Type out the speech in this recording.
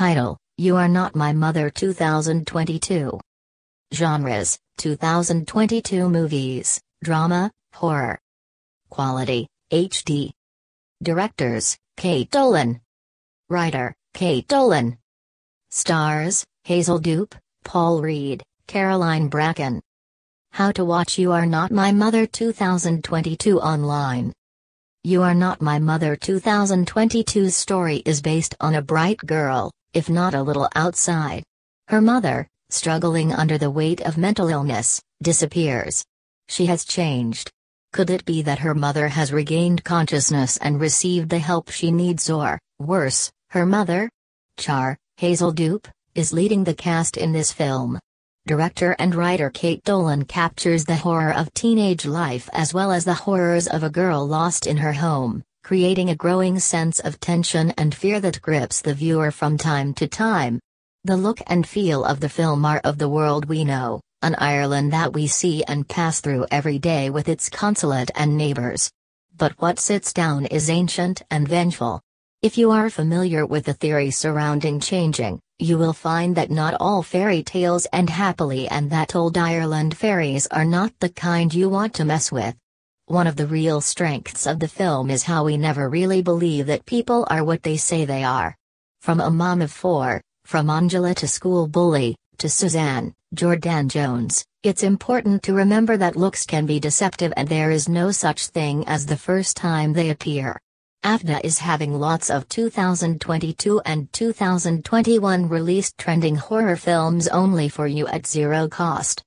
Title You Are Not My Mother 2022. Genres 2022 Movies, Drama, Horror. Quality HD. Directors Kate Dolan. Writer Kate Dolan. Stars Hazel Doupe, Paul Reid, Carolyn Bracken. How to Watch You Are Not My Mother 2022 online. You Are Not My Mother 2022's story is based on a bright girl, if not a little outside. Her mother, struggling under the weight of mental illness, disappears. She has changed. Could it be that her mother has regained consciousness and received the help she needs or, worse, her mother? Char, Hazel Doupe, is leading the cast in this film. Director and writer Kate Dolan captures the horror of teenage life as well as the horrors of a girl lost in her home, creating a growing sense of tension and fear that grips the viewer from time to time. The look and feel of the film are of the world we know, an Ireland that we see and pass through every day with its consulate and neighbours. But what sits down is ancient and vengeful. If you are familiar with the theory surrounding changing, you will find that not all fairy tales end happily and that old Ireland fairies are not the kind you want to mess with. One of the real strengths of the film is how we never really believe that people are what they say they are. From a mom of four, from Angela to school bully, to Suzanne, Jordanne Jones, it's important to remember that looks can be deceptive and there is no such thing as the first time they appear. Afdah is having lots of 2022 and 2021 released trending horror films only for you at zero cost.